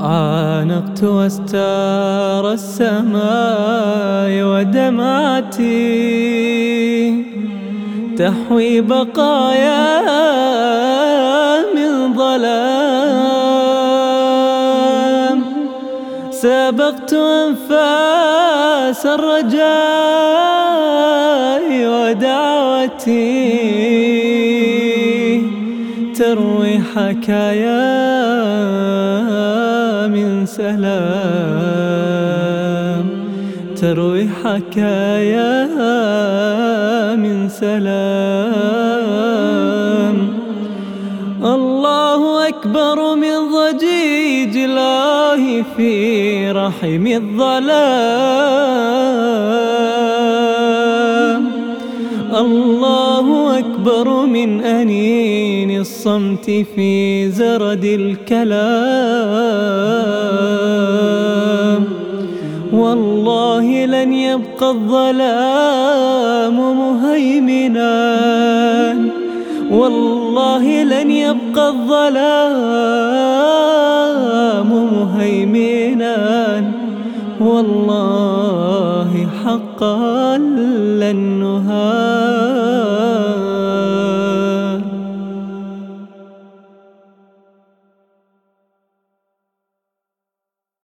عانقت واستار السماء ودمعتي تحوي بقايا من ظلام. سابقت أنفاس الرجاء ودعوتي تروي حكايا من سلام. تروي حكايا من سلام. الله أكبر من ضجيج الله في رحم الظلام. الله أكبر من أنين الصمت في زرد الكلام. والله لن يبقى الظلام مهيمنا. والله لن يبقى الظلام مهيمنا. والله حقا لن نهان.